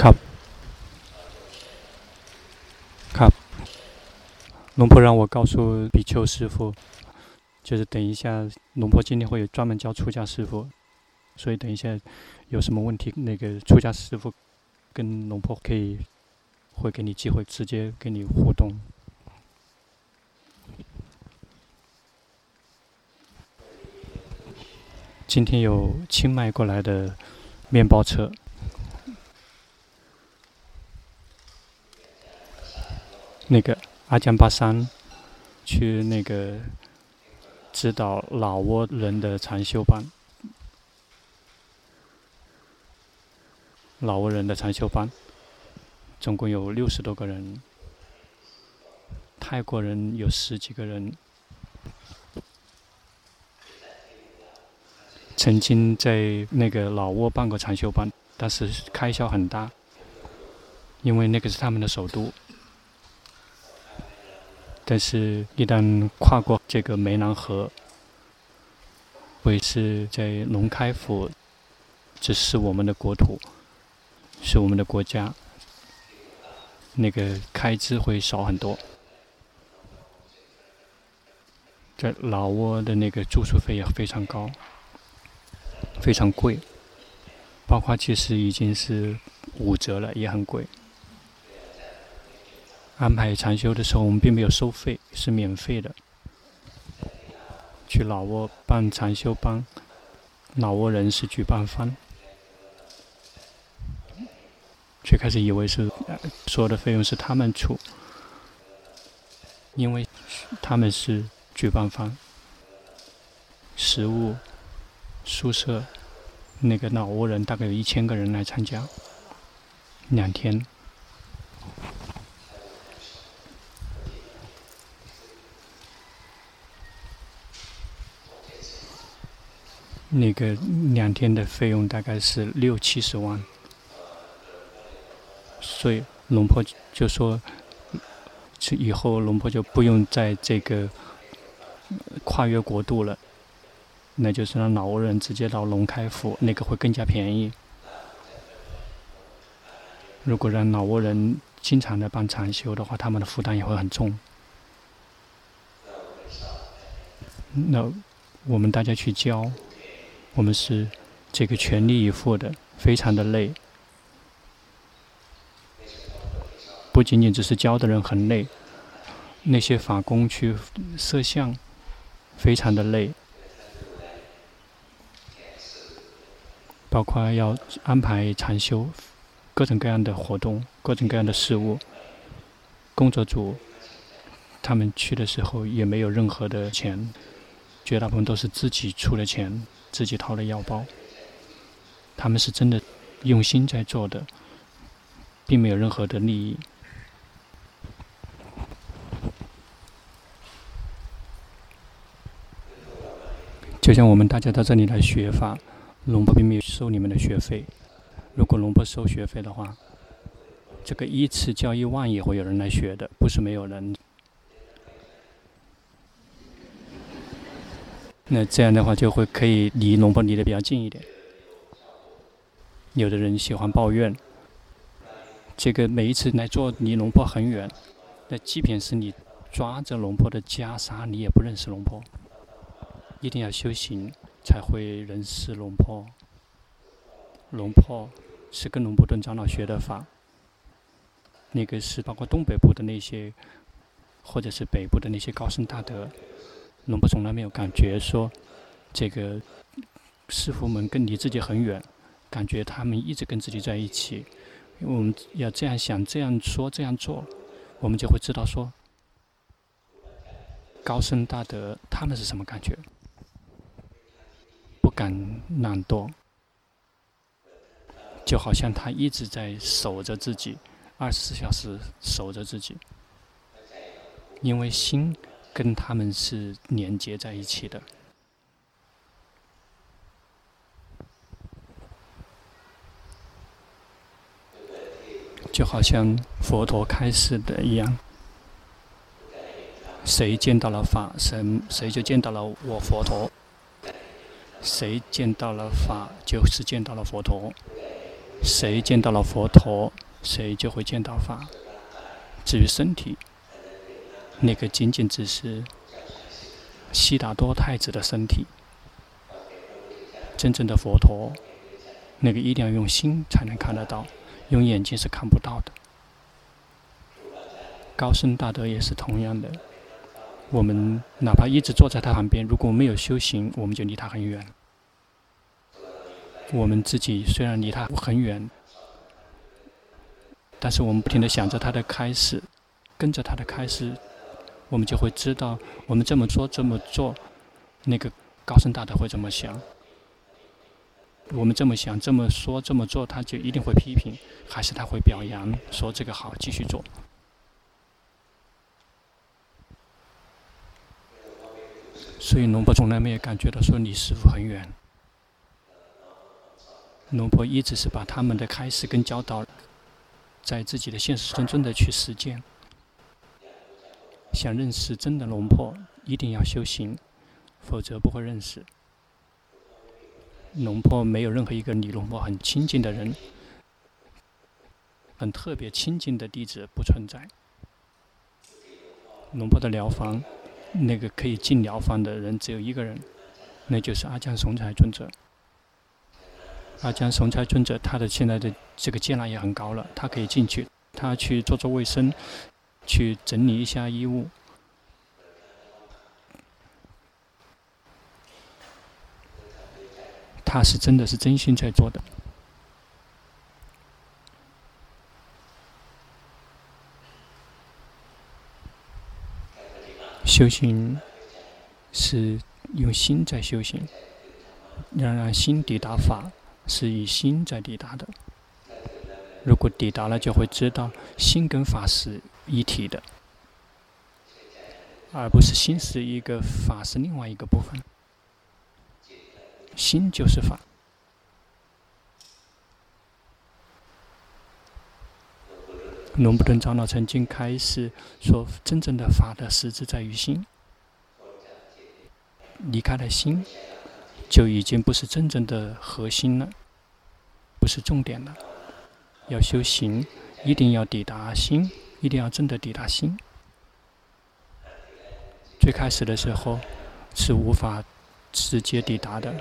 ครับครับ，龙婆让我告诉比丘师父，就是等一下龙婆今天会有专门教出家师父，所以等一下有什么问题，那个出家师父跟龙婆可以会给你机会直接跟你互动。今天有清迈过来的面包车。 阿江巴山，去那个指导老挝人的禅修班，老挝人的禅修班，总共有六十多个人，泰国人有十几个人，曾经在那个老挝办过禅修班，但是开销很大，因为那个是他们的首都。但是，一旦跨过这个湄南河，会是在龙开府，这是我们的国土，是我们的国家，那个开支会少很多。在老挝的那个住宿费也非常高，非常贵，包括其实已经是五折了，也很贵。安排禅修的时候，我们并没有收费，是免费的。去老挝办禅修班，老挝人是举办方。最开始以为是所有的费用是他们出，因为他们是举办方。食物、宿舍，那个老挝人大概有一千个人来参加，两天。那个两天的费用大概是六七十万，所以龙婆就说，以后龙婆就不用在这个跨越国度了，那就是让老挝人直接到龙开府，那个会更加便宜。如果让老挝人经常的办禅修的话，他们的负担也会很重。那我们大家去教。我们是这个全力以赴的，非常的累。不仅仅只是教的人很累，那些法工去摄像，非常的累。包括要安排禅修，各种各样的活动，各种各样的事务。工作组他们去的时候也没有任何的钱，绝大部分都是自己出的钱。自己掏了腰包，他们是真的用心在做的，并没有任何的利益。就像我们大家到这里来学法，龙婆并没有收你们的学费。如果龙婆收学费的话，这个一次交一万也会有人来学的，不是没有人。那这样的话，就会可以离龙婆离得比较近一点。有的人喜欢抱怨，这个每一次来做离龙婆很远，那即便是你抓着龙婆的袈裟，你也不认识龙婆。一定要修行才会认识龙婆。龙婆是跟龙婆顿长老学的法，那个是包括东北部的那些，或者是北部的那些高僧大德。龙婆从来没有感觉说，这个师傅们跟离自己很远，感觉他们一直跟自己在一起。因为我们要这样想、这样说、这样做，我们就会知道说，高僧大德他们是什么感觉？不敢懒惰，就好像他一直在守着自己，二十四小时守着自己，因为心。跟他们是连接在一起的，就好像佛陀开示的一样，谁见到了法身，谁就见到了我佛陀；谁见到了法，就是见到了佛陀。谁见到了佛陀，谁就会见到法。至于身体，那个仅仅只是悉达多太子的身体。真正的佛陀，那个一定要用心才能看得到，用眼睛是看不到的。高僧大德也是同样的，我们哪怕一直坐在他旁边，如果没有修行，我们就离他很远。我们自己虽然离他很远。但是我们不停的想着他的开始，跟着他的开始，我们就会知道，我们这么做这么做，那个高僧大德会怎么想？我们这么想这么说这么做，他就一定会批评，还是他会表扬，说这个好，继续做。所以龙婆从来没有感觉到说离师傅很远，龙婆一直是把他们的开示跟教导。在自己的现实中真的去实践，想认识真的龙婆，一定要修行，否则不会认识。龙婆没有任何一个离龙婆很亲近的人，很特别亲近的弟子不存在。龙婆的疗房，那个可以进疗房的人只有一个人，那就是阿江雄才尊者。阿江雄才尊者，他的现在的这个阶栏也很高了，他可以进去，他去做做卫生，去整理一下衣物。他是真的是真心在做的。修行是用心在修行，要让心抵达法。是以心在抵达的。如果抵达了，就会知道心跟法是一体的，而不是心是一个，法是另外一个部分。心就是法。龙布顿长老曾经开示说：“真正的法的实质在于心，离开了心。”就已经不是真正的核心了，不是重点了。要修行，一定要抵达心，一定要真的抵达心。最开始的时候是无法直接抵达的，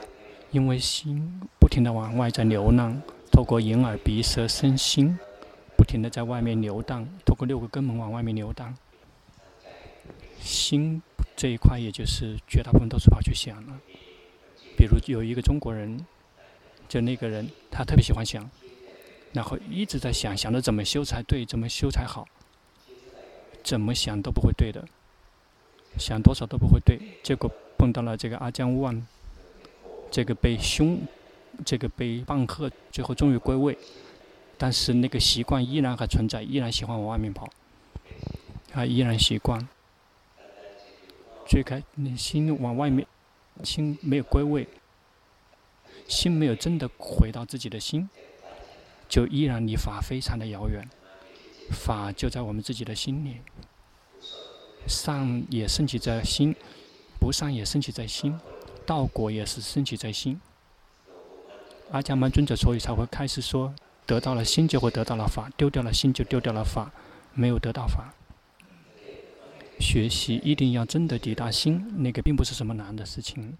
因为心不停的往外在流浪，透过眼耳鼻舌身心，不停的在外面游荡，透过六个根门往外面游荡。心这一块，也就是绝大部分都是跑去想了。比如有一个中国人，就那个人，他特别喜欢想，然后一直在想，想着怎么修才对，怎么修才好，怎么想都不会对的，想多少都不会对。结果碰到了这个阿江万，这个被凶，这个被棒喝，最后终于归位，但是那个习惯依然还存在，依然喜欢往外面跑，他依然习惯，最开心往外面。心没有归位，心没有真的回到自己的心，就依然离法非常的遥远。法就在我们自己的心里，善也升起在心，不善也升起在心，道果也是升起在心。阿伽曼尊者所以才会开始说：得到了心就会得到了法，丢掉了心就丢掉了法，没有得到法。学习一定要真的抵达心，那个并不是什么难的事情。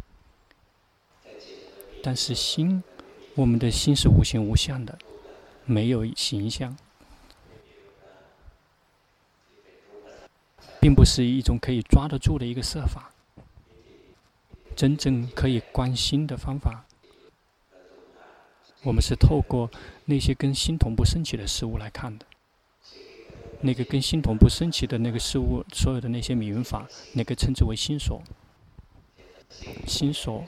但是心，我们的心是无形无相的，没有形象，并不是一种可以抓得住的一个设法。真正可以观心的方法，我们是透过那些跟心同步升起的事物来看的。那个跟心同步升起的那个事物，所有的那些名法，那个称之为心所。心所，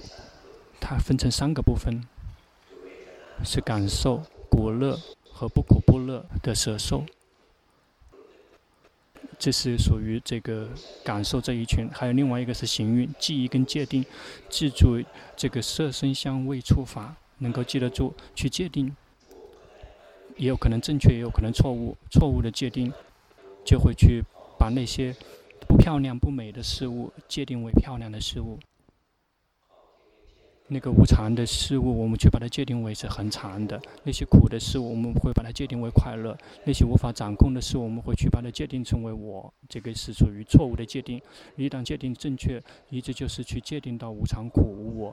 它分成三个部分，是感受苦乐和不苦不乐的摄受。这是属于这个感受这一群，还有另外一个是行运、记忆跟界定，记住这个色身香味触法，能够记得住去界定。也有可能正确，也有可能错误。错误的界定，就会去把那些不漂亮、不美的事物界定为漂亮的事物。那个无常的事物，我们去把它界定为是很常的；那些苦的事物，我们会把它界定为快乐；那些无法掌控的事物，我们会去把它界定成为我。这个是属于错误的界定。一旦界定正确，一直就是去界定到无常、苦、无我。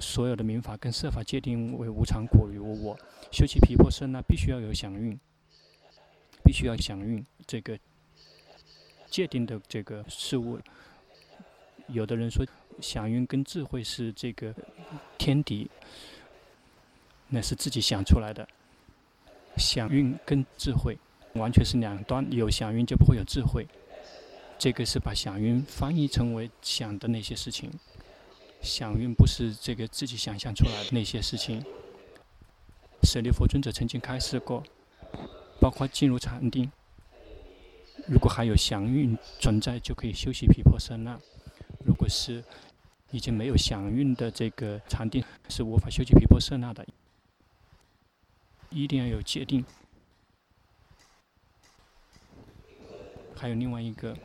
所有的民法跟设法界定为无常、苦与无我。修习毗婆舍那，必须要有响应，必须要响应这个界定的这个事物。有的人说，祥云跟智慧是这个天敌，那是自己想出来的。响应跟智慧完全是两端，有祥云就不会有智慧。这个是把祥云翻译成为想的那些事情。祥云不是这个自己想象出来的那些事情。舍利弗尊者曾经开示过，包括进入禅定，如果还有祥云存在，就可以修习皮婆舍那。如果是已经没有响应的这个禅定，是无法修习毗婆舍那的。一定要有界定。还有另外一个。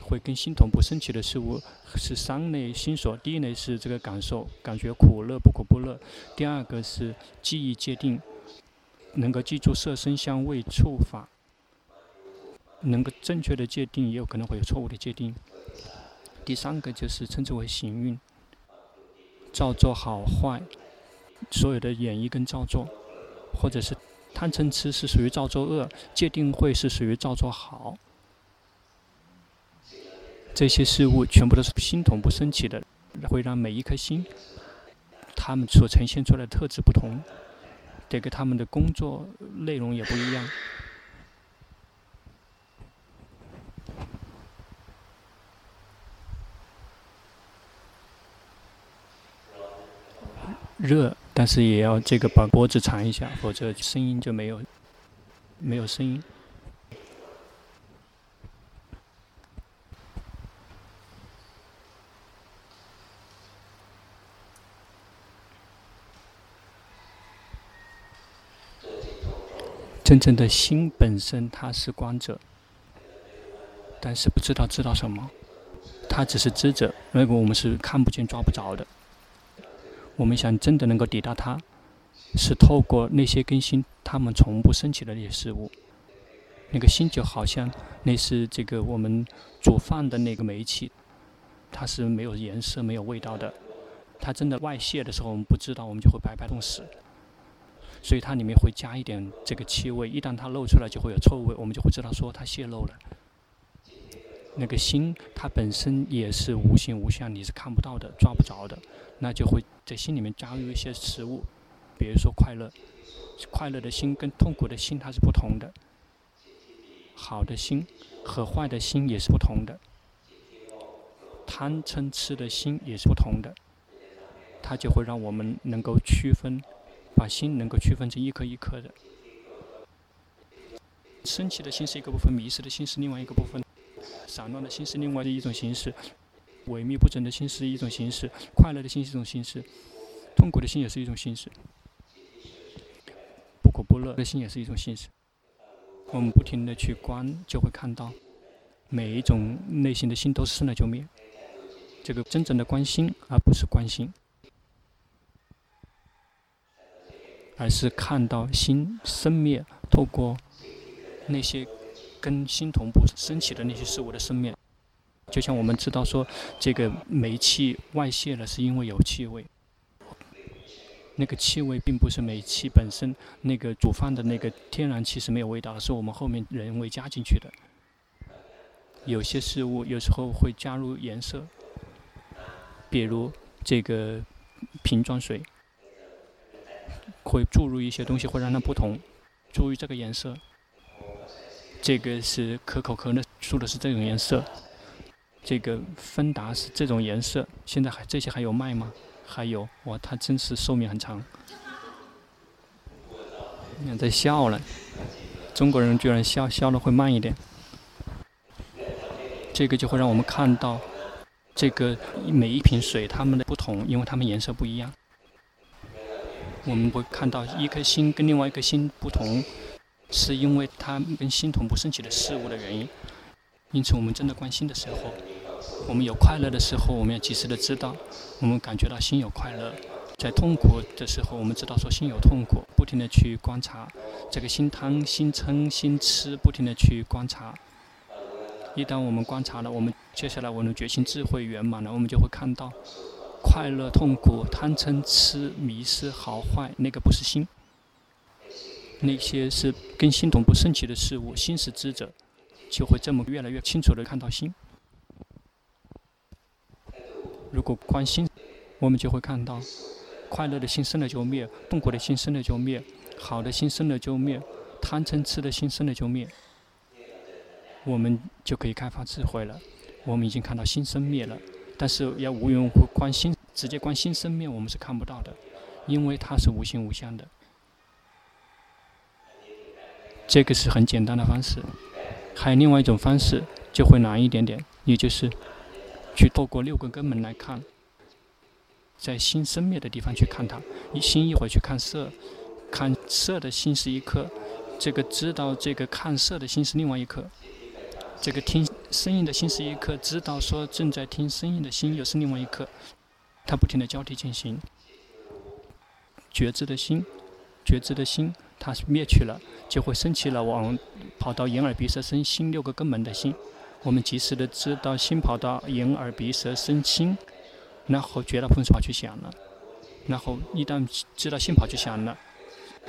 会跟心同步升起的事物是三类心所。第一类是这个感受，感觉苦乐不苦不乐；第二个是记忆界定，能够记住色声香味触法，能够正确的界定，也有可能会有错误的界定；第三个就是称之为行运，造作好坏，所有的演绎跟造作，或者是贪嗔痴是属于造作恶，界定慧是属于造作好。这些事物全部都是心同步升起的，会让每一颗心，他们所呈现出来的特质不同，这个他们的工作内容也不一样。热，但是也要这个把脖子缠一下，否则声音就没有，没有声音。真正的心本身，它是观者，但是不知道知道什么，它只是知者。那个我们是看不见、抓不着的。我们想真的能够抵达它，是透过那些更新，它们从不升起的那些事物。那个心就好像那是这个我们煮饭的那个煤气，它是没有颜色、没有味道的。它真的外泄的时候，我们不知道，我们就会白白冻死。所以它里面会加一点这个气味，一旦它漏出来就会有臭味，我们就会知道说它泄漏了。那个心它本身也是无形无相，你是看不到的、抓不着的，那就会在心里面加入一些食物，比如说快乐，快乐的心跟痛苦的心它是不同的，好的心和坏的心也是不同的，贪嗔痴的心也是不同的，它就会让我们能够区分。把心能够区分成一颗一颗的，生气的心是一个部分，迷失的心是另外一个部分，散乱的心是另外的一种形式，萎靡不振的心是一种形式，快乐的心是一种形式，痛苦的心也是一种形式，不苦不乐的心也是一种形式。我们不停的去观，就会看到每一种内心的心都是生了就灭，这个真正的观心，而不是观心。而是看到心生灭，透过那些跟心同步升起的那些事物的生灭，就像我们知道说，这个煤气外泄了，是因为有气味。那个气味并不是煤气本身，那个煮饭的那个天然气是没有味道的，是我们后面人为加进去的。有些事物有时候会加入颜色，比如这个瓶装水。会注入一些东西，会让它不同，注入这个颜色。这个是可口可乐，说的是这种颜色。这个芬达是这种颜色。现在还这些还有卖吗？还有，哇，它真是寿命很长。你看在笑了，中国人居然笑笑的会慢一点。这个就会让我们看到，这个每一瓶水它们的不同，因为它们颜色不一样。我们会看到一颗心跟另外一颗心不同，是因为它跟心同步升起的事物的原因。因此，我们真的关心的时候，我们有快乐的时候，我们要及时的知道，我们感觉到心有快乐；在痛苦的时候，我们知道说心有痛苦，不停的去观察这个心贪、心嗔、心痴，不停的去观察。一旦我们观察了，我们接下来我们的觉醒智慧圆满了，我们就会看到快乐、痛苦、贪嗔痴、迷失、好坏，那个不是心，那些是跟心同步升起的事物。心是知者，就会这么越来越清楚的看到心。如果观心，我们就会看到快乐的心生了就灭，痛苦的心生了就灭，好的心生了就灭，贪嗔痴的心生了就灭。我们就可以开发智慧了。我们已经看到心生灭了，但是要无缘无故关心，直接关心生灭，我们是看不到的，因为它是无形无相的。这个是很简单的方式。还有另外一种方式，就会难一点点，也就是去透过六个根本来看，在心生灭的地方去看它。一心一会去看色，看色的心是一颗，这个知道这个看色的心是另外一颗。这个听声音的心是一颗，知道说正在听声音的心又是另外一颗，它不停的交替进行。觉知的心，觉知的心，它灭去了，就会升起了往跑到眼耳鼻舌身心六个根本的心。我们及时的知道心跑到眼耳鼻舌身心，然后绝大部分是跑去想了，然后一旦知道心跑去想了，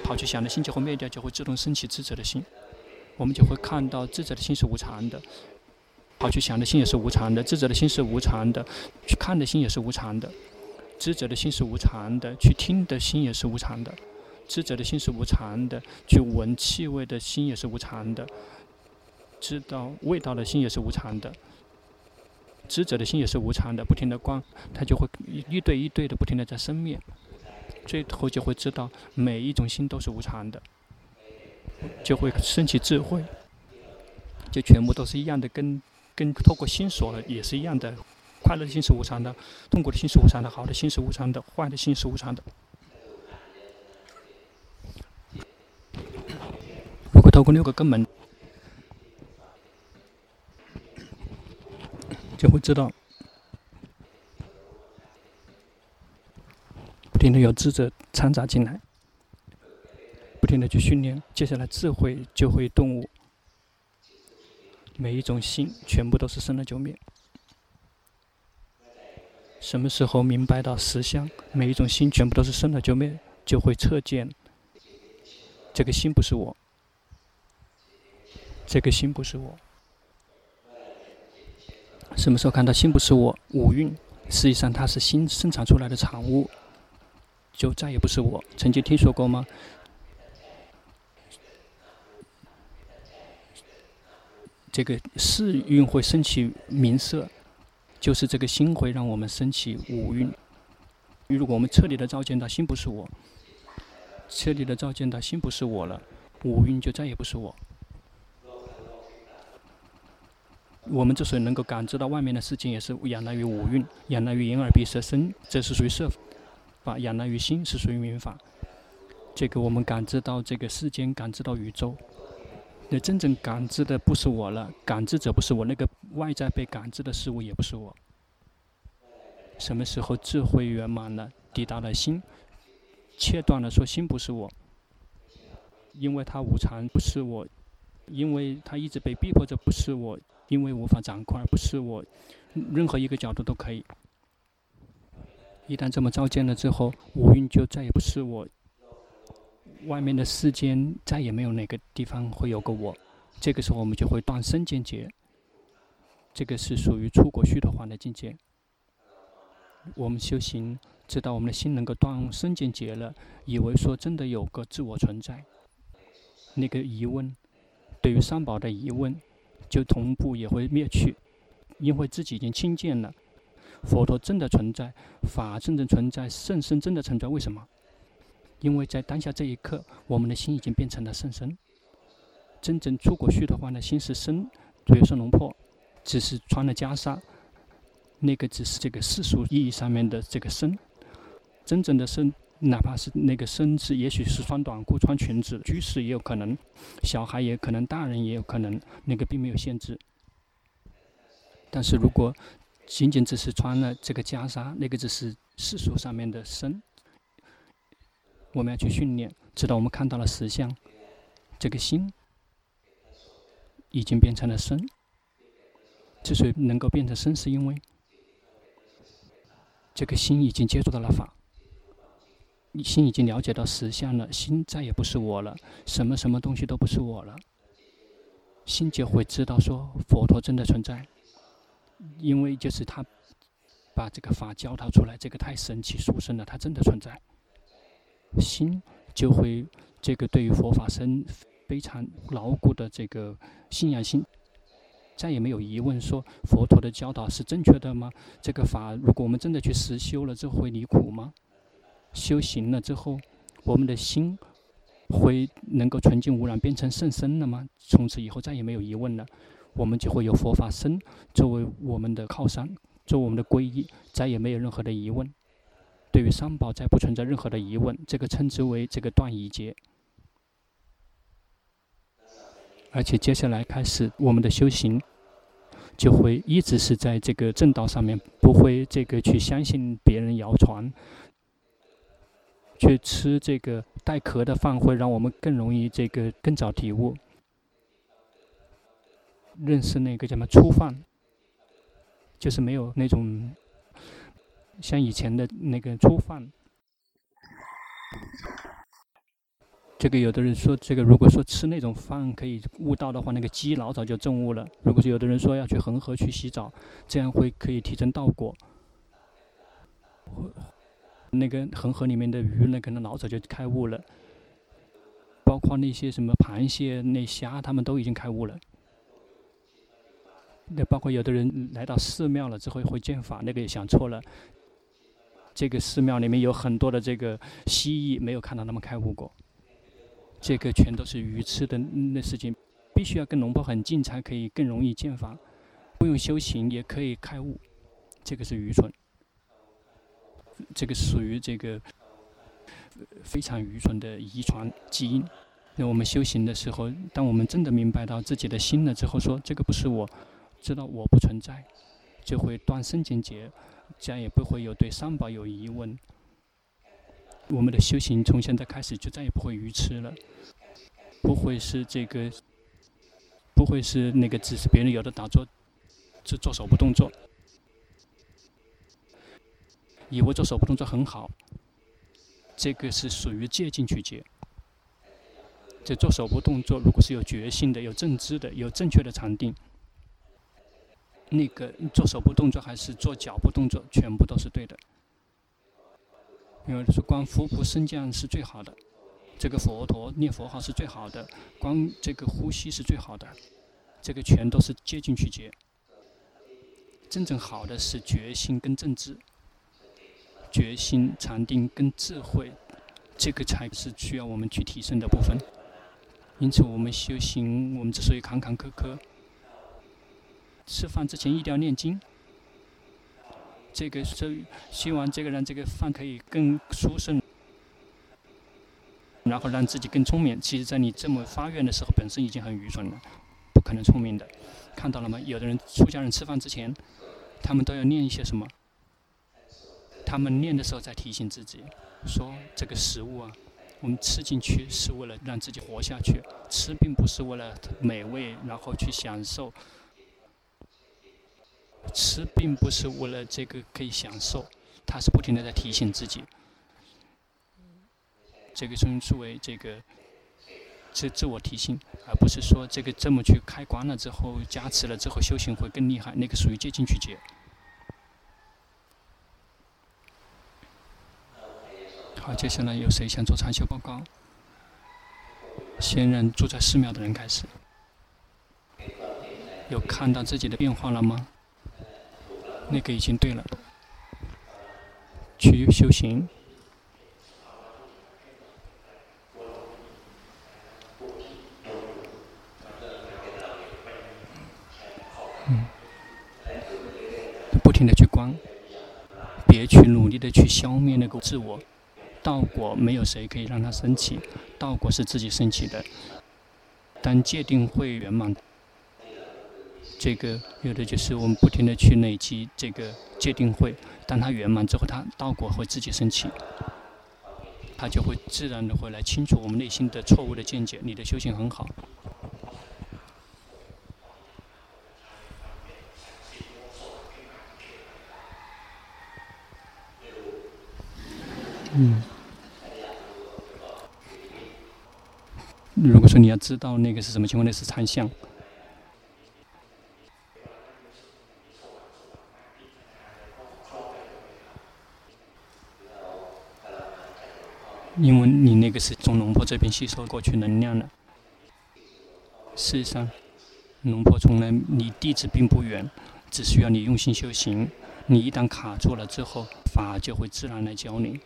跑去想的心就会灭掉，就会自动升起智者的心。我们就会看到智者的心是无常的，跑去想的心也是无常的，智者的心是无常的，去看的心也是无常的，智者的心是无常的，去听的心也是无常的，智者的心是无常的，去闻气味的心也是无常的，知道味道的心也是无常的，智者的心也是无常的，不停的观，它就会一一对一对的不停的在生灭，最后就会知道每一种心都是无常的。就会升起智慧，就全部都是一样的，跟跟透过心所也是一样的。快乐的心是无常的，痛苦的心是无常的，好的心是无常的，坏的心是无常的。如果透过六个根本，就会知道，不停的有智者掺杂进来。不停的去训练，接下来智慧就会顿悟。每一种心全部都是生了就灭。什么时候明白到实相？每一种心全部都是生了就灭，就会彻见这个心不是我，这个心不是我。什么时候看到心不是我？五蕴实际上它是心生产出来的产物，就再也不是我。曾经听说过吗？这个四蕴会升起名色，就是这个心会让我们升起五蕴。如果我们彻底的照见到心不是我，彻底的照见到心不是我了，五蕴就再也不是我。我们之所以能够感知到外面的世界，也是仰赖于五蕴，仰赖于眼耳鼻舌身，这是属于色法；仰赖于心是属于名法。这个我们感知到这个世间，感知到宇宙。那真正感知的不是我了，感知者不是我，那个外在被感知的事物也不是我。什么时候智慧圆满了，抵达了心，切断了说心不是我，因为它无常不是我，因为它一直被逼迫着不是我，因为无法掌控而不是我，任何一个角度都可以。一旦这么照见了之后，五蕴就再也不是我。外面的世间再也没有哪个地方会有个我，这个时候我。们就会断身见结。这个是属于出国须陀洹的境界。我。们修行，知道我。们的心能够断身见结了，以为说真的有个自我。存在，那个疑问，对于三宝的疑问，就同步也会灭去，因为自己已经亲见了，佛陀真的存在，法真的存在，圣身真的存在，为什么？因为在当下这一刻，我们的心已经变成了圣身。真正出果须陀洹的心是身，比如说龙破，只是穿了袈裟，那个只是这个世俗意义上面的这个身。真正的身，哪怕是那个身子，也许是穿短裤、穿裙子，居士也有可能，小孩也可能，大人也有可能，那个并没有限制。但是如果仅仅只是穿了这个袈裟，那个只是世俗上面的身。我们要去训练，直到我们看到了实相，这个心已经变成了身。之所以能够变成身，是因为这个心已经接触到了法。你心已经了解到实相了，心再也不是我了，什么什么东西都不是我了。心就会知道说佛陀真的存在，因为就是他把这个法教导出来，这个太神奇殊胜了，他真的存在。心就会这个对于佛法生非常牢固的这个信仰心，再也没有疑问说佛陀的教导是正确的吗？这个法如果我们真的去实修了这会离苦吗？修行了之后，我们的心会能够纯净无染，变成圣身了吗？从此以后再也没有疑问了，我们就会有佛法身作为我们的靠山，作为我们的皈依，再也没有任何的疑问。对于三宝再不存在任何的疑问，这个称之为这个断疑结。而且接下来开始我们的修行，就会一直是在这个正道上面，不会这个去相信别人谣传。去吃这个带壳的饭，会让我们更容易这个更早体悟，认识那个叫什么初饭，就是没有那种像以前的那个初饭。这个有的人说，这个如果说吃那种饭可以悟道的话，那个鸡老早就证悟了。如果是有的人说要去恒河去洗澡，这样会可以提升道果。那个恒河里面的鱼呢，可能老早就开悟了，包括那些什么螃蟹、那虾，他们都已经开悟了。那包括有的人来到寺庙了之后会见法，那个也想错了。这个寺庙里面有很多的这个蜥蜴，没有看到他们开悟过。这个全都是鱼吃的那事情，必须要跟龙婆很近才可以更容易见法，不用修行也可以开悟，这个是愚蠢。这个属于这个非常愚蠢的遗传基因。那我们修行的时候，当我们真的明白到自己的心了之后，说这个不是我，知道我不存在，就会断生净劫，再也不会有对三宝有疑问。我们的修行从现在开始就再也不会愚痴了，不会是这个，不会是那个，只是别人有的打坐，只做手部动作。以为做手部动作很好，这个是属于戒禁取戒。这做手部动作，如果是有决心的、有正知的、有正确的禅定，那个做手部动作还是做脚部动作，全部都是对的。因为是观佛菩升降是最好的，这个佛陀念佛号是最好的，观这个呼吸是最好的，这个全都是戒禁取戒。真正好的是决心跟正知。决心、禅定跟智慧，这个才是需要我们去提升的部分。因此，我们修行，我们之所以坎坎坷坷，吃饭之前一定要念经。这个是希望这个让这个饭可以更殊胜，然后让自己更聪明。其实，在你这么发愿的时候，本身已经很愚蠢了，不可能聪明的。看到了吗？有的人出家人吃饭之前，他们都要念一些什么？他们念的时候在提醒自己，说这个食物啊，我们吃进去是为了让自己活下去，吃并不是为了美味，然后去享受。吃并不是为了这个可以享受，他是不停的在提醒自己。这个称之为这个自自我提醒，而不是说这个这么去开关了之后加持了之后修行会更厉害，那个属于接近取戒。好，接下来有谁想做禅修报告？先让住在寺庙的人开始。有看到自己的变化了吗？那个已经对了。去修行。嗯。不停的去观，别去努力的去消灭那个自我。道果没有谁可以让他升起，道果是自己升起的。当界定会圆满，这个有的就是我们不停地去累积这个界定会，当它圆满之后，它道果会自己升起，它就会自然的会来清除我们内心的错误的见解。你的修行很好。嗯。如果说你要知道那个是什么情况，那是参相。因为你那个是从龙婆这边吸收过去能量的。事实上，龙婆从来离弟子并不远，只需要你用心修行。你一旦卡住了之后，法就会自然来教你。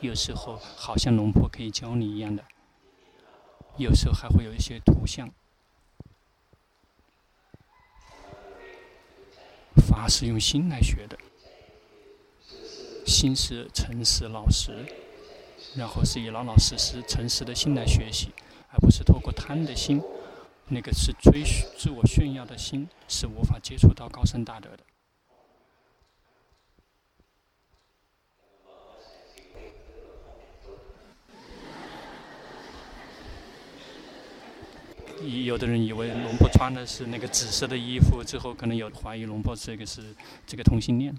有时候好像龙婆可以教你一样的。有时候还会有一些图像，法是用心来学的，心是诚实老实，然后是以老老实实、诚实的心来学习，而不是透过贪的心，那个是追自我炫耀的心，是无法接触到高僧大德的。有的人以为龙婆穿的是那个紫色的衣服，之后可能有怀疑龙婆这个是这个同性恋。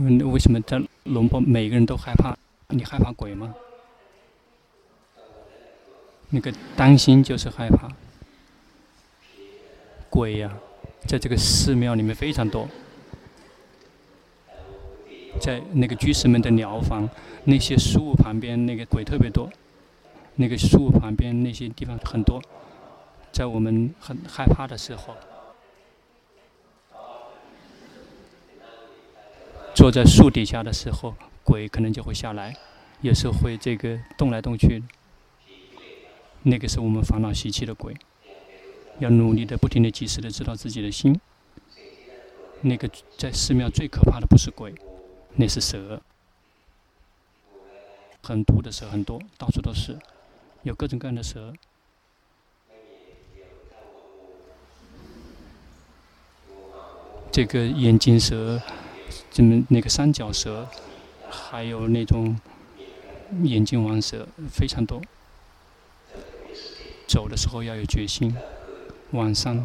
嗯，为什么在龙婆每个人都害怕？你害怕鬼吗？那个担心就是害怕，鬼呀、在这个寺庙里面非常多，在那个居士们的寮房，那些树旁边那个鬼特别多，那个树旁边那些地方很多，在我们很害怕的时候，坐在树底下的时候，鬼可能就会下来，有时候会这个动来动去。那个是我们烦恼习气的鬼，要努力的、不停的、及时的知道自己的心。那个在寺庙最可怕的不是鬼，那是蛇，很毒的蛇很多，到处都是，有各种各样的蛇。这个眼镜蛇，怎么那个三角蛇，还有那种眼镜王蛇，非常多。走的时候要有决心，晚上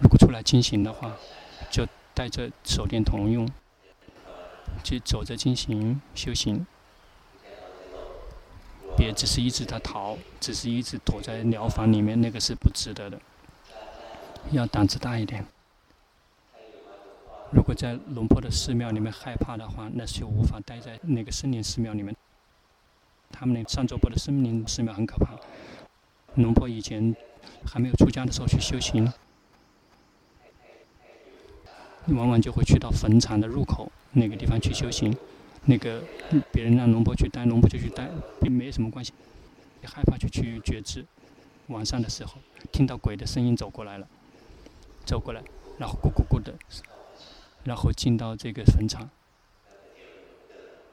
如果出来进行的话，就带着手电筒用，去走着进行修行，别只是一直在逃，只是一直躲在寮房里面，那个是不值得的。要胆子大一点。如果在龙坡的寺庙里面害怕的话，那就无法待在那个森林寺庙里面。他们那上座部的森林寺庙很可怕。龙婆以前还没有出家的时候去修行，往往就会去到坟场的入口那个地方去修行。那个别人让龙婆去待，龙婆就去待，并没有什么关系。你害怕就去觉知。晚上的时候听到鬼的声音走过来了，走过来，然后咕咕咕的，然后进到这个坟场，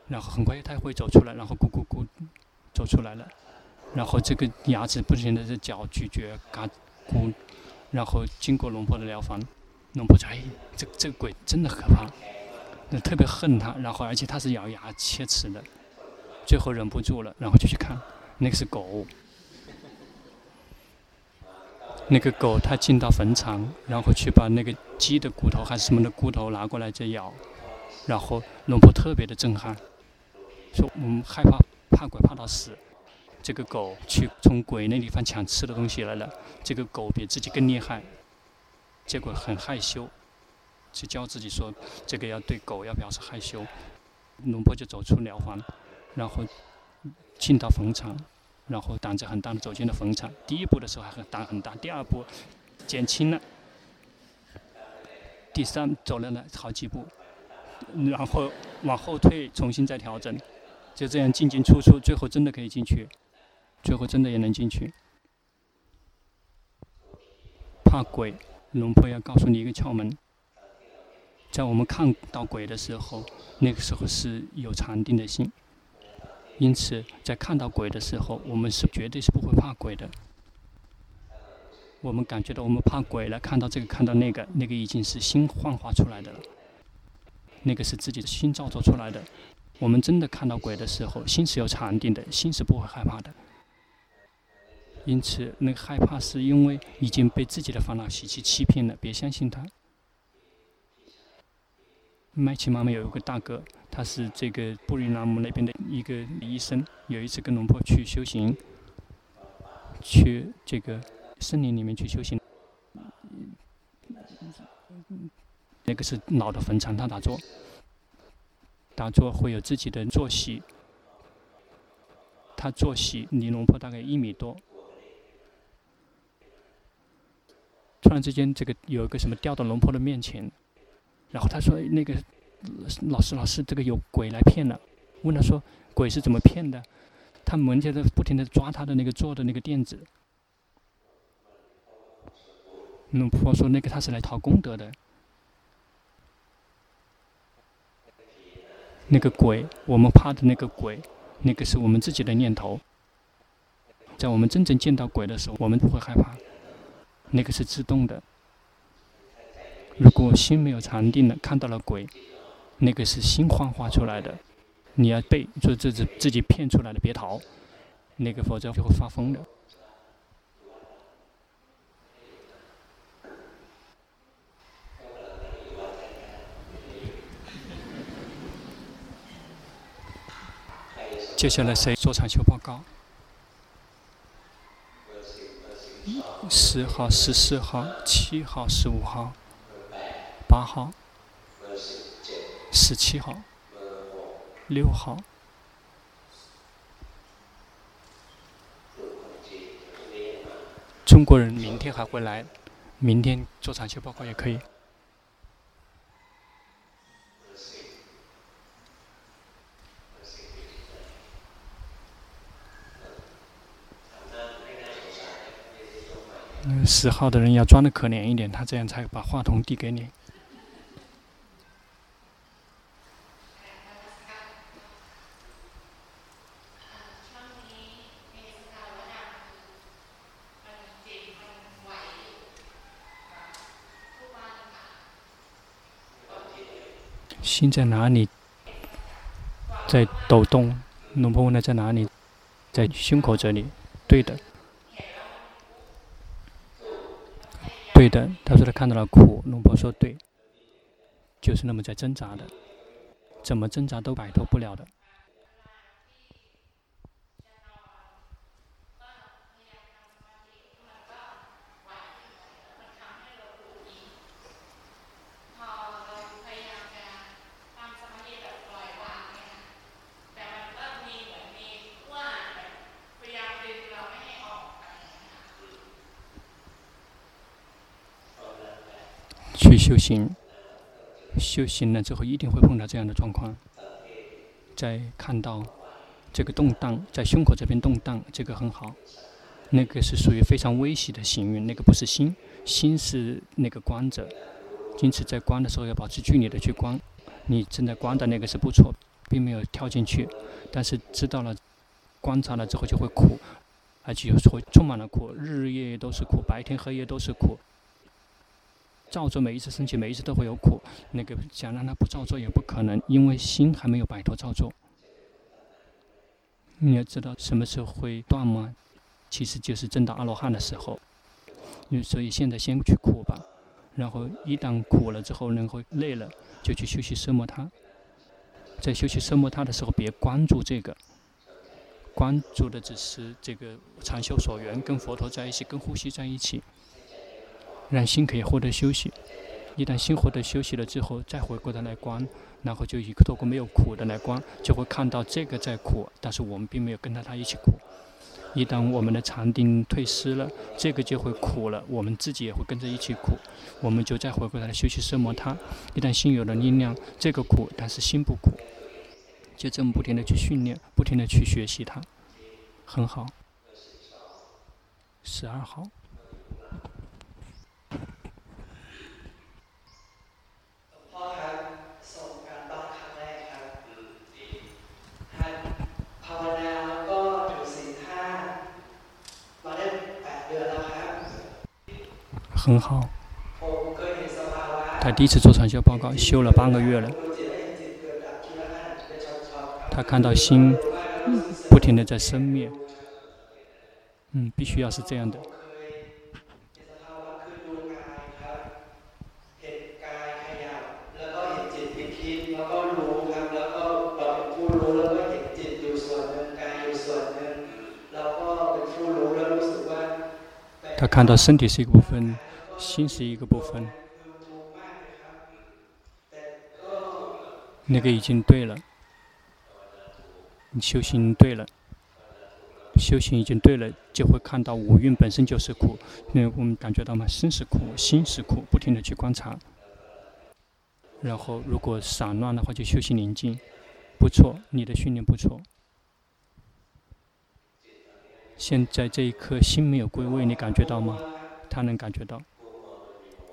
然后很快他会走出来，然后咕咕咕走出来了。然后这个牙齿不停的在嚼咀嚼，嘎咕，然后经过龙婆的疗房，龙婆说：“哎，这这个鬼真的可怕，那特别恨他。然后而且他是咬牙切齿的，最后忍不住了，然后就去看，那个是狗。那个狗它进到坟场，然后去把那个鸡的骨头还是什么的骨头拿过来再咬，然后龙婆特别的震撼，说我们害怕怕鬼怕到死。”这个狗去从鬼那地方抢吃的东西来了，这个狗比自己更厉害，结果很害羞，就教自己说这个要对狗要表示害羞。龙婆就走出疗房，然后进到坟场，然后胆子很大的走进了坟场。第一步的时候还很胆很大，第二步减轻了，第三走了呢好几步，然后往后退，重新再调整，就这样进进出出，最后真的可以进去。最后真的也能进去，怕鬼，龙婆要告诉你一个窍门，在我们看到鬼的时候，那个时候是有禅定的心。因此，在看到鬼的时候，我们是绝对是不会怕鬼的。我们感觉到我们怕鬼了，看到这个，看到那个，那个已经是心幻化出来的了。那个是自己的心造作出来的。我们真的看到鬼的时候，心是有禅定的，心是不会害怕的。因此，那个害怕是因为已经被自己的烦恼习气欺骗了，别相信他。麦琪妈妈有一个大哥，他是这个布里纳姆那边的一个医生，有一次跟龙婆去修行，去这个森林里面去修行。那个是老的坟场，他打坐，打坐会有自己的坐席。他坐席离龙婆大概一米多。突然之间，这个有一个什么掉到龙婆的面前，然后他说：“那个老师，老师，这个有鬼来骗了。”问他说：“鬼是怎么骗的？”他门就在不停的抓他的那个坐的那个垫子。龙婆说：“那个他是来讨功德的。”那个鬼，我们怕的那个鬼，那个是我们自己的念头。在我们真正见到鬼的时候，我们不会害怕。那个是自动的。如果心没有禅定了，看到了鬼，那个是心幻化出来的。你要背，说这是自己骗出来的，别逃。那个否则就会发疯的。接下来谁做禅修报告？十号、十四号、七号、十五号、八号、十七号、六号。中国人明天还会来，明天做产前报告也可以。十号的人要装的可怜一点，他这样才把话筒递给你。心在哪里？在抖动。龙婆问他在哪里？在胸口这里。对的。对的，他说他看到了苦，龙婆说对，就是那么在挣扎的，怎么挣扎都摆脱不了的。去修行，修行了之后一定会碰到这样的状况。在看到这个动荡，在胸口这边动荡，这个很好。那个是属于非常微细的行运，那个不是心，心是那个观者。因此在观的时候要保持距离的去观。你正在观的那个是不错，并没有跳进去，但是知道了，观察了之后就会苦，而且有时候充满了苦，日日夜夜都是苦，白天黑夜都是苦。造作每一次升起，每一次都会有苦。那个想让他不造作也不可能，因为心还没有摆脱造作。你要知道什么时候会断吗？其实就是证到阿罗汉的时候。所以现在先去苦吧，然后一旦苦了之后，然后累了，就去休息奢摩他。在休息奢摩他的时候，别关注这个，关注的只是这个禅修所缘，跟佛陀在一起，跟呼吸在一起。让心可以获得休息，一旦心获得休息了之后，再回过头来观，然后就以透过没有苦的来观，就会看到这个在苦，但是我们并没有跟着他一起苦。一旦我们的禅定退失了，这个就会苦了，我们自己也会跟着一起苦。我们就再回过头来休息奢摩他。一旦心有了力量，这个苦，但是心不苦，就这么不停的去训练，不停的去学习它，很好。十二号。很好。他第一次做禅修报告，修了半个月了。他看到心不停地在生灭。嗯，必须要是这样的。他看到身体是一部分，心是一个部分，那个已经对了，你修行对了，修行已经对了，就会看到五蕴本身就是苦。那我们感觉到吗？身是苦，心是苦，不停地去观察。然后，如果散乱的话，就修行宁静，不错，你的训练不错。现在这一刻，心没有归位，你感觉到吗？他能感觉到。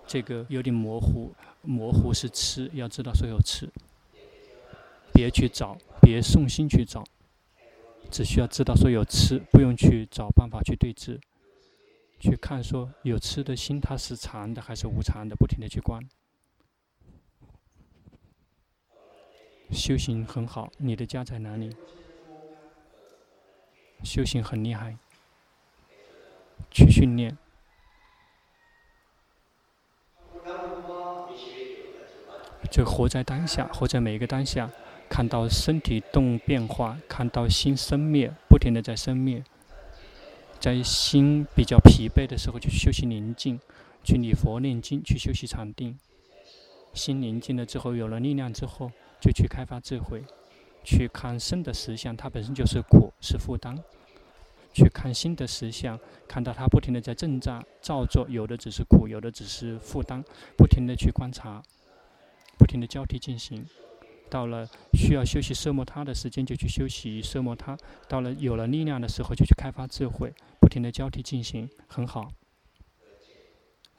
这个有点模糊，模糊是痴，要知道说有痴。别去找，别送心去找，只需要知道说有痴，不用去找办法去对治。去看说有痴的心，它是常的还是无常的，不停的去观。修行很好，你的家在哪里？修行很厉害，去训练。就活在当下，活在每一个当下，看到身体动变化，看到心生灭，不停的在生灭。在心比较疲惫的时候，就去修习宁静，去礼佛念经，去修习禅定。心宁静了之后，有了力量之后，就去开发智慧。去看生的实相，它本身就是苦，是负担；去看心的实相，看到它不停的在挣扎、造作，有的只是苦，有的只是负担，不停的去观察，不停的交替进行。到了需要休息奢摩他的时间，就去休息奢摩他；到了有了力量的时候，就去开发智慧，不停的交替进行，很好。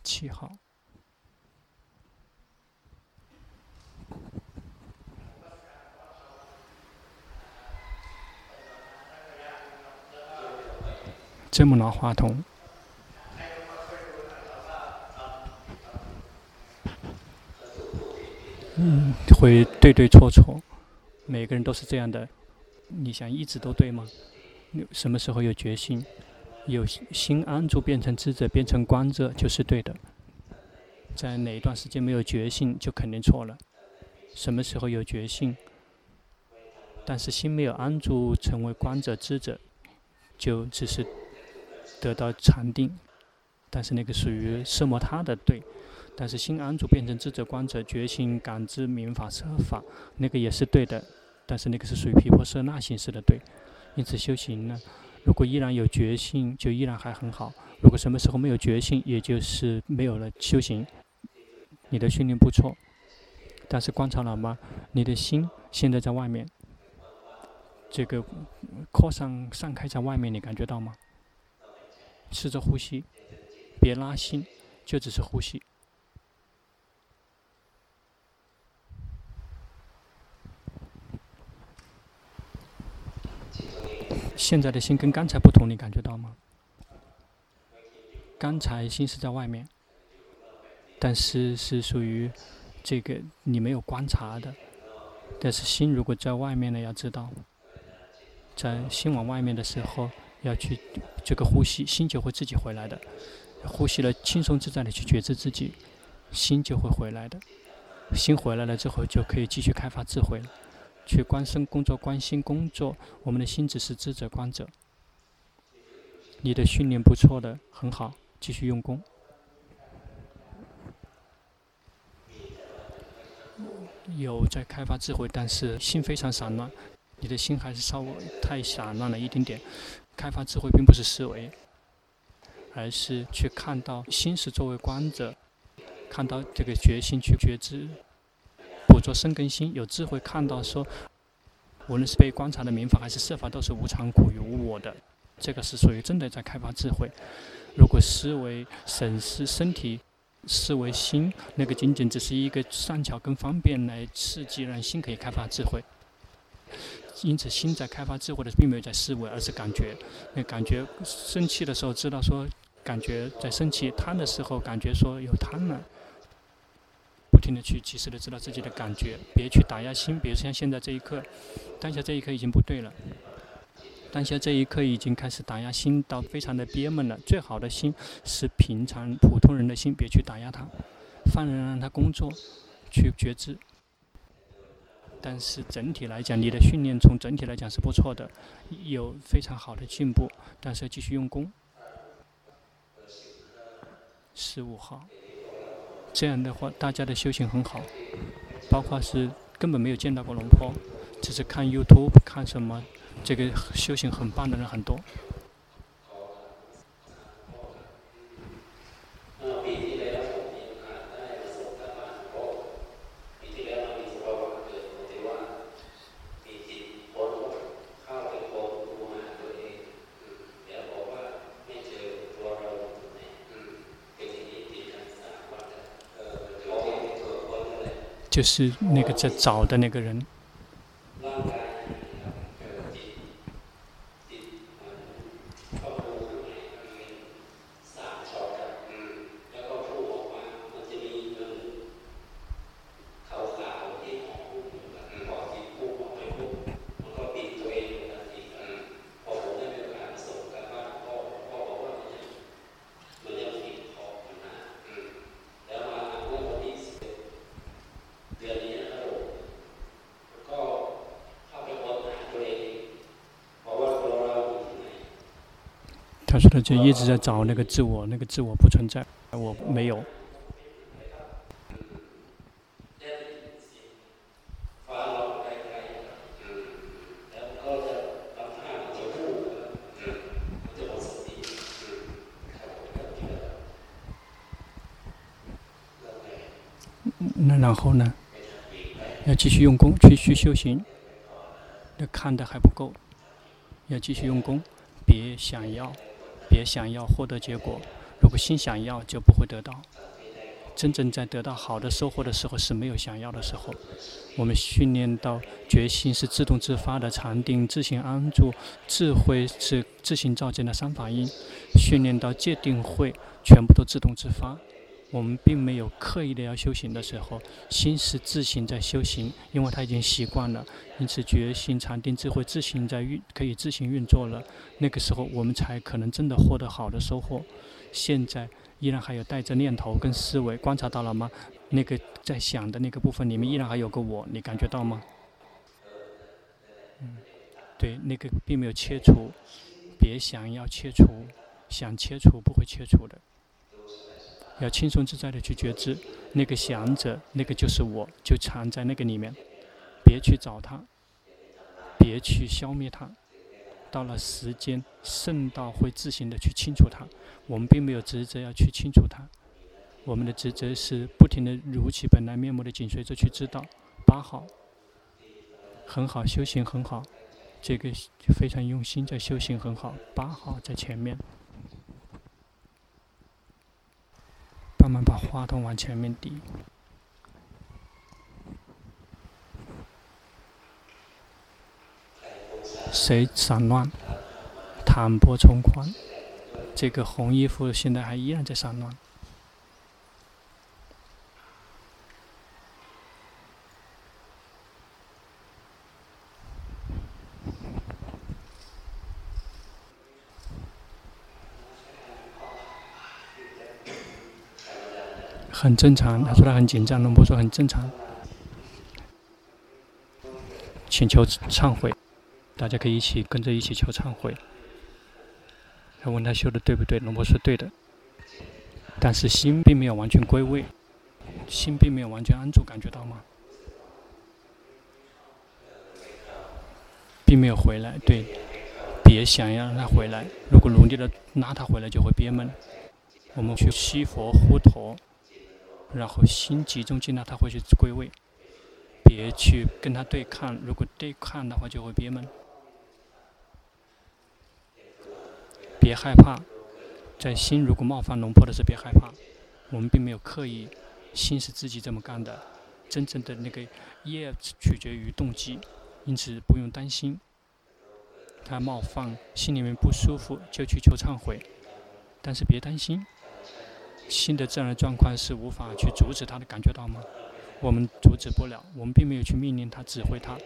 七号。这么拿话筒，嗯，会对对错错，每个人都是这样的。你想一直都对吗？什么时候有决心，有心安住变成智者，变成观者，就是对的。在哪一段时间没有决心，就肯定错了。什么时候有决心，但是心没有安住，成为观者、智者，就只是。得到禅定，但是那个属于色摩他的对，但是心安住变成智者观者觉醒感知明法设法，那个也是对的，但是那个是属于毗婆舍那形式的对。因此修行呢，如果依然有决心，就依然还很好；如果什么时候没有决心，也就是没有了修行。你的训练不错，但是观察了吗？你的心现在在外面，这个扩散散开在外面，你感觉到吗？试着呼吸，别拉心，就只是呼吸。现在的心跟刚才不同，你感觉到吗？刚才心是在外面，但是是属于这个你没有观察的。但是心如果在外面呢，要知道，在心往外面的时候。要去这个呼吸，心就会自己回来的。呼吸了，轻松自在的去觉知自己，心就会回来的。心回来了之后，就可以继续开发智慧了。去关心工作，关心工作，我们的心只是知者观者。你的训练不错的，很好，继续用功。有在开发智慧，但是心非常散乱，你的心还是稍微太散乱了一点点。开发智慧并不是思维，而是去看到心是作为观者，看到这个觉心去觉知，捕捉生根心，有智慧看到说，无论是被观察的明法还是设法，都是无常、苦与无我的。这个是属于真的在开发智慧。如果思维审视身体，思维心，那个仅仅只是一个善巧跟方便来刺激，让心可以开发智慧。因此，心在开发智慧的，并没有在思维，而是感觉。那感觉生气的时候，知道说感觉在生气，贪的时候感觉说有贪了，停的去及时的知道自己的感觉，别去打压心。比如像现在这一刻，当下这一刻已经不对了，当下这一刻已经开始打压心到非常的憋闷了。最好的心是平常普通人的心，别去打压它，放任让它工作，去觉知。但是整体来讲，你的训练从整体来讲是不错的，有非常好的进步。但是要继续用功。十五号，这样的话，大家的修行很好，包括是根本没有见到过龙婆，只是看 YouTube 看什么，这个修行很棒的人很多。就是那个在找的那个人。他说他就一直在找那个自我，那个自我不存在，我没有。那然后呢？要继续用功，继续修行。那看的还不够，要继续用功，别想要。也想要获得结果，如果心想要，就不会得到。真正在得到好的收获的时候，是没有想要的时候。我们训练到决心是自动自发的，禅定自行安住，智慧是自行造见的三法印。训练到戒定慧，全部都自动自发。我们并没有刻意的要修行的时候，心是自行在修行，因为它已经习惯了，因此觉心、禅定、智慧自行在运，可以自行运作了。那个时候，我们才可能真的获得好的收获。现在依然还有带着念头跟思维，观察到了吗？那个在想的那个部分里面，依然还有个我，你感觉到吗？嗯，对，那个并没有切除，别想要切除，想切除不会切除的。要轻松自在的去觉知，那个想者，那个就是我，就藏在那个里面，别去找他，别去消灭他。到了时间，圣道会自行的去清除它。我们并没有职责要去清除它，我们的职责是不停的如其本来面目的紧随着去知道。八号，很好，修行很好，这个非常用心在修行很好。八号在前面。慢慢把话筒往前面递。谁散乱？坦博从宽。这个红衣服现在还依然在散乱。很正常，他说他很紧张，龙婆说很正常。请求忏悔，大家可以一起跟着一起求忏悔。他问他修的对不对，龙婆说对的。但是心并没有完全归位，心并没有完全安住，感觉到吗？并没有回来，对，别想要让他回来。如果努力的拉他回来，就会憋闷。我们去西佛呼陀。然后心集中进来，他会去归位，别去跟他对抗。如果对抗的话，就会憋闷。别害怕，在心如果冒犯龙婆的时候，别害怕。我们并没有刻意，心是自己这么干的。真正的那个业取决于动机，因此不用担心。他冒犯，心里面不舒服，就去求忏悔。但是别担心，心的自然状况是无法去阻止他的，感觉到吗？我们阻止不了，我们并没有去命令他、指挥他。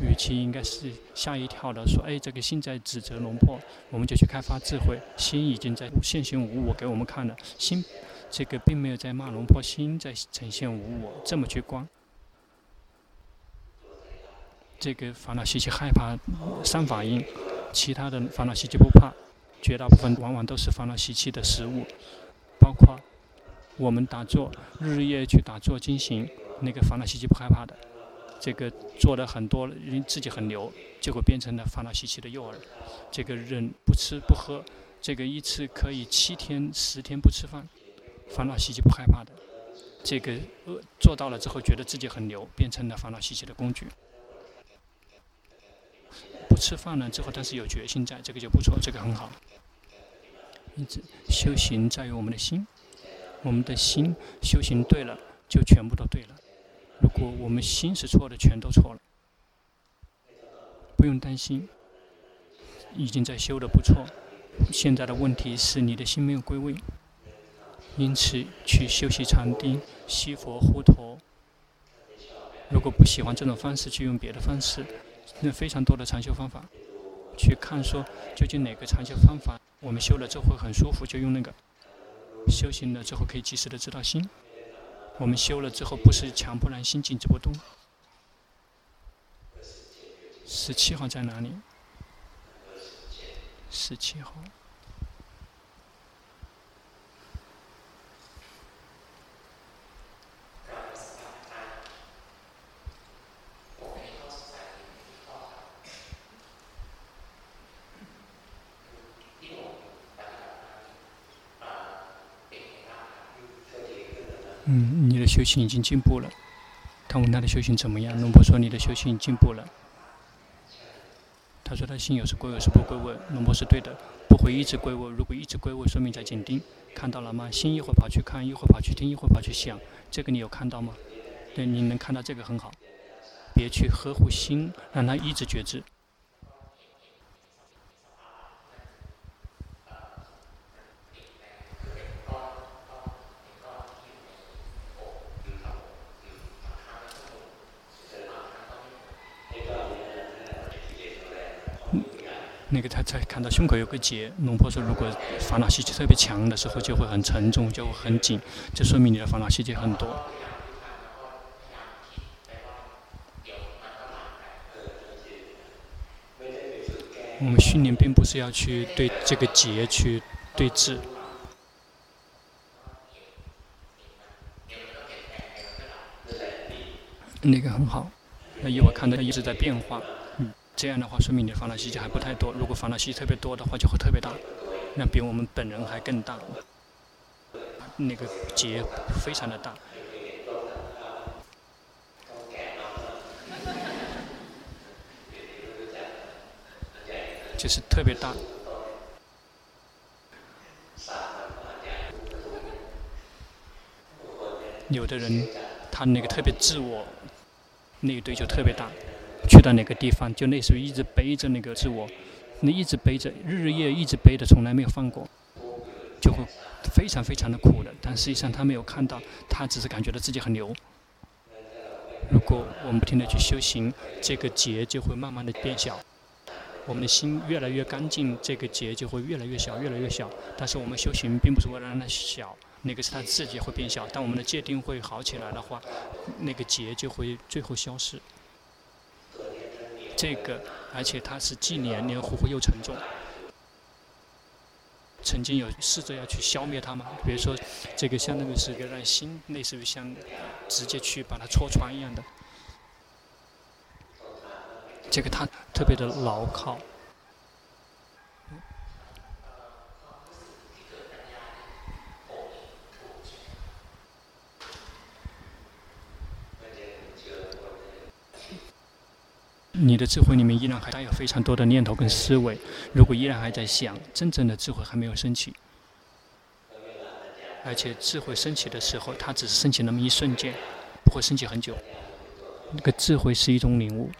与其应该是吓一跳的说：“哎，这个心在指责龙婆，我们就去开发智慧。心已经在现行无我给我们看了，心这个并没有在骂龙婆，心在呈现无我，这么去观。这个烦恼习气害怕三法印，其他的烦恼习气不怕，绝大部分往往都是烦恼习气的食物，包括我们打坐，日日夜夜去打坐进行。”那个烦恼习气不害怕的，这个做的很多，因自己很牛，结果变成了烦恼习气的诱饵。这个人不吃不喝，这个一次可以七天十天不吃饭，烦恼习气不害怕的，这个呃做到了之后，觉得自己很牛，变成了烦恼习气的工具。不吃饭了之后，但是有决心在，这个就不错，这个很好。因此，修行在于我们的心，我们的心修行对了，就全部都对了。如果我们心是错的，全都错了。不用担心，已经在修的不错。现在的问题是你的心没有归位，因此去修习禅定、西佛护陀。如果不喜欢这种方式，就用别的方式。那非常多的禅修方法，去看说究竟哪个禅修方法我们修了之后会很舒服，就用那个。修行了之后可以及时的知道心。我们修了之后，不是强迫让心静止不动。十七号在哪里？十七号。嗯，你的修行已经进步了。他问他的修行怎么样？龙婆说：“你的修行进步了。”他说：“他心有时归位，有时不归位。”龙婆是对的，不会一直归位。如果一直归位，说明在紧盯。看到了吗？心一会儿跑去看，一会儿跑去听，一会儿跑去想。这个你有看到吗？对，你能看到这个很好。别去呵护心，让他一直觉知。那个他才看到胸口有个结，龙婆说，如果烦恼习气特别强的时候，就会很沉重，就会很紧，这说明你的烦恼习气很多。我们训练并不是要去对这个结去对峙，那个很好，那一会儿看到一直在变化。这样的话，说明你的烦恼习气还不太多。如果烦恼习气特别多的话，就会特别大，那比我们本人还更大。那个结非常的大，就是特别大。有的人，他那个特别自我，那一堆就特别大。去到哪个地方，就类似于一直背着那个自我，你一直背着，日日夜一直背着，从来没有放过，就会非常非常的苦的。但实际上他没有看到，他只是感觉到自己很牛。如果我们不停地去修行，这个结就会慢慢的变小。我们的心越来越干净，这个结就会越来越小，越来越小。但是我们修行并不是为了让它小，那个是它自己会变小。当我们的界定会好起来的话，那个结就会最后消失。这个，而且它是既黏黏糊糊又沉重。曾经有试着要去消灭它吗？比如说，这个相当于是一个让心类似于像直接去把它戳穿一样的。这个它特别的牢靠。你的智慧里面依然还带有非常多的念头跟思维，如果依然还在想，真正的智慧还没有升起。而且智慧升起的时候，它只是升起那么一瞬间，不会升起很久。那个智慧是一种领悟。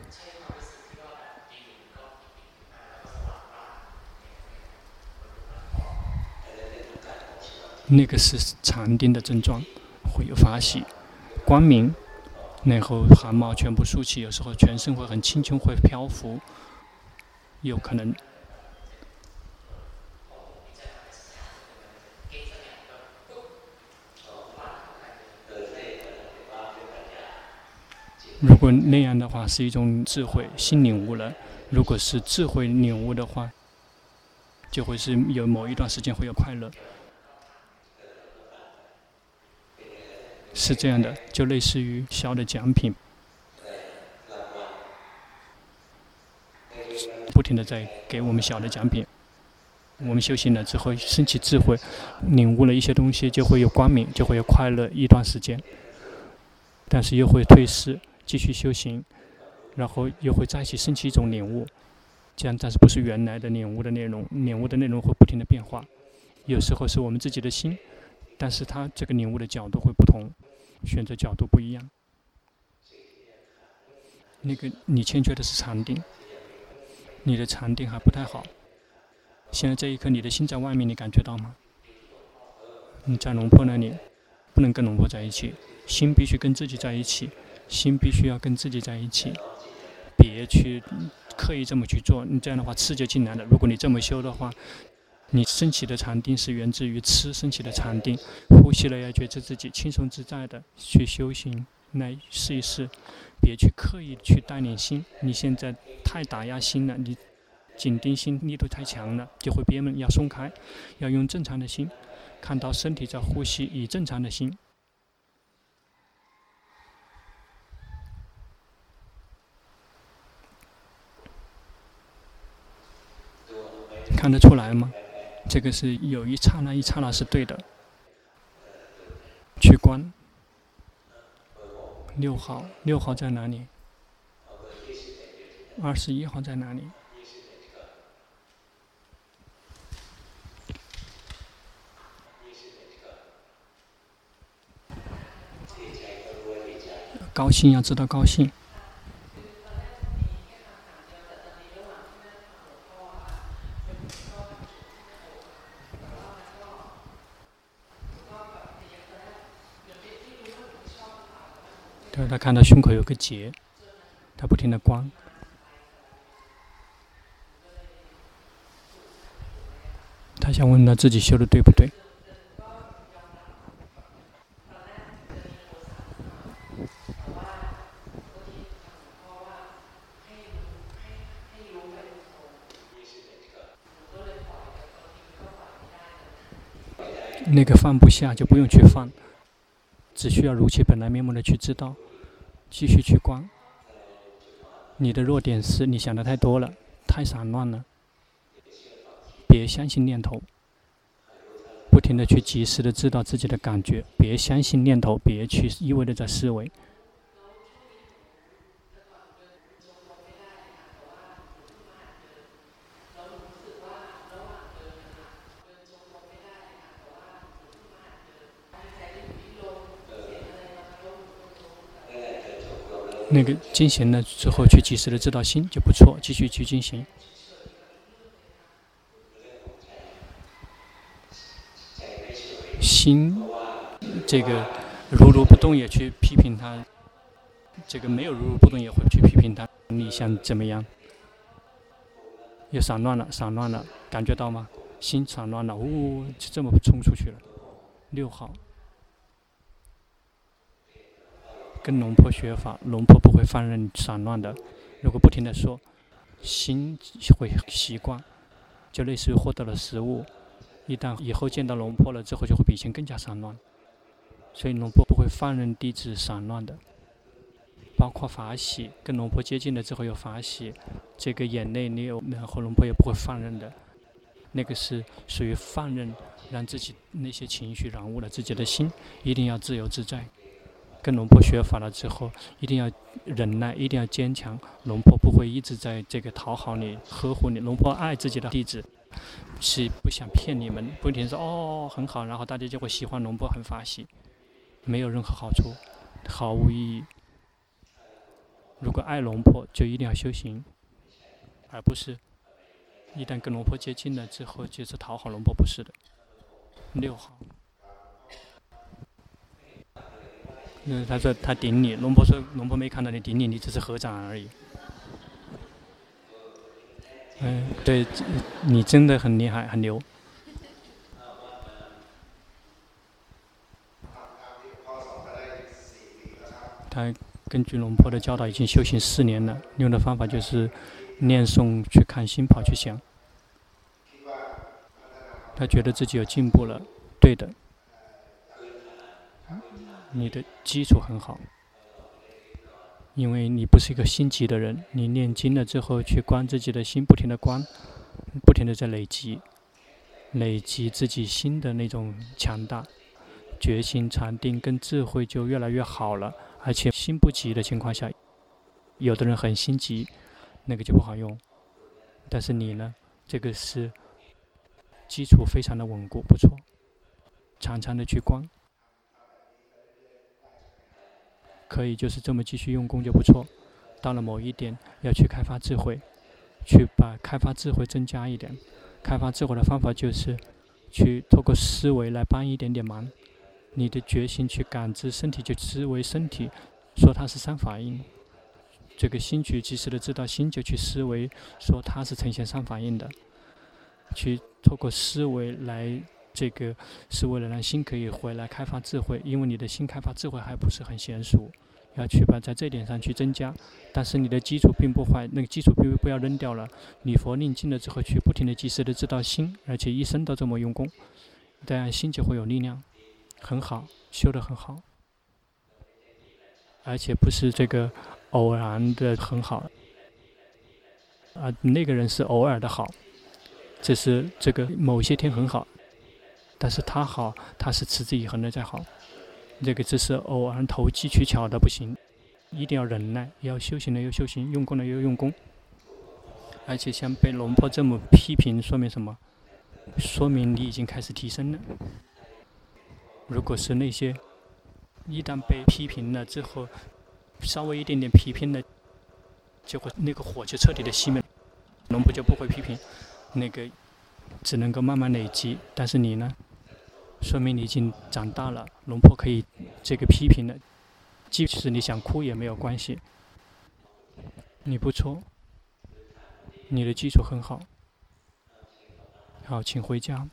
那个是禅定的症状，会有法喜、光明，然后汗毛全部竖起，有时候全身会很轻轻会漂浮，有可能。如果那样的话，是一种智慧，心领悟了；如果是智慧领悟的话，就会是有某一段时间会有快乐。是这样的，就类似于小的奖品，不停的在给我们小的奖品。我们修行了之后，升起智慧，领悟了一些东西，就会有光明，就会有快乐一段时间。但是又会退失，继续修行，然后又会再一起升起一种领悟，这样但是不是原来的领悟的内容，领悟的内容会不停的变化。有时候是我们自己的心，但是他这个领悟的角度会不同。选择角度不一样，那个你欠缺的是禅定，你的禅定还不太好。现在这一刻，你的心在外面，你感觉到吗？你在龙婆那里，不能跟龙婆在一起，心必须跟自己在一起，心必须要跟自己在一起，别去刻意这么去做，你这样的话，刺就进来了。如果你这么修的话。你升起的禅定是源自于吃升起的禅定，呼吸了要觉知自己轻松自在的去修行，来试一试，别去刻意去带领心。你现在太打压心了，你紧盯心力度太强了，就会憋闷。要松开，要用正常的心，看到身体在呼吸，以正常的心，看得出来吗？这个是有一刹那一刹那是对的，去观。六号，六号在哪里？二十一号在哪里？高兴要知道高兴。他看到胸口有个结，他不停的观，他想问他自己修的对不对？那个放不下就不用去放，只需要如其本来面目的去知道。继续去观，你的弱点是你想的太多了，太散乱了。别相信念头，不停的去及时的知道自己的感觉。别相信念头，别去一味的在思维。那个进行了之后，去及时的知道心就不错，继续去进行。心这个如如不动，也去批评他；这个没有如如不动，也会去批评他。你想怎么样？又散乱了，散乱了，感觉到吗？心散乱了，呜、哦，就这么冲出去了。六号。跟龙婆学法，龙婆不会放任散乱的。如果不停的说，心会习惯，就类似于获得了食物。一旦以后见到龙婆了之后，就会比以前更加散乱。所以龙婆不会放任弟子散乱的。包括法喜，跟龙婆接近了之后有法喜，这个眼泪你有，然后龙婆也不会放任的。那个是属于放任，让自己那些情绪染污了自己的心，一定要自由自在。跟龙婆学法了之后，一定要忍耐，一定要坚强。龙婆不会一直在这个讨好你、呵护你。龙婆爱自己的弟子，是不想骗你们，不停说哦很好，然后大家就会喜欢龙婆，很法喜，没有任何好处，毫无意义。如果爱龙婆，就一定要修行，而不是一旦跟龙婆接近了之后，就是讨好龙婆，不是的。六号。嗯，他说他顶你，龙婆说龙婆没看到你顶你，你只是合掌而已。嗯，对，你真的很厉害，很牛。他根据龙婆的教导，已经修行四年了。用的方法就是念诵、去看心、跑去想。他觉得自己有进步了，对的。你的基础很好，因为你不是一个心急的人。你念经了之后，去观自己的心，不停的观，不停的在累积，累积自己心的那种强大，决心、禅定跟智慧就越来越好了。而且心不急的情况下，有的人很心急，那个就不好用。但是你呢，这个是基础非常的稳固，不错。常常的去观，可以就是这么继续用功就不错。到了某一点，要去开发智慧，去把开发智慧增加一点。开发智慧的方法就是去透过思维来帮一点点忙。你的决心去感知身体，就思维身体，说它是三法印。这个心去及时的知道心，就去思维，说它是呈现三法印的。去透过思维来，这个是为了让心可以回来开发智慧，因为你的心开发智慧还不是很娴熟，要去把在这点上去增加。但是你的基础并不坏，那个基础并不要扔掉了。你佛念经了之后，去不停的及时的知道心，而且一生都这么用功，这样心就会有力量。很好，修得很好，而且不是这个偶然的很好，啊，那个人是偶尔的好，这是这个某些天很好，但是他好，他是持之以恒的在好，这个只是偶然投机取巧的不行，一定要忍耐，要修行的要修行，用功的要用功，而且像被龙婆这么批评，说明什么？说明你已经开始提升了。如果是那些一旦被批评了之后，稍微一点点批评了，就会那个火就彻底的熄灭，龙婆就不会批评，那个只能够慢慢累积。但是你呢，说明你已经长大了，龙婆可以这个批评了，即使你想哭也没有关系。你不错，你的基础很好，好，请回家。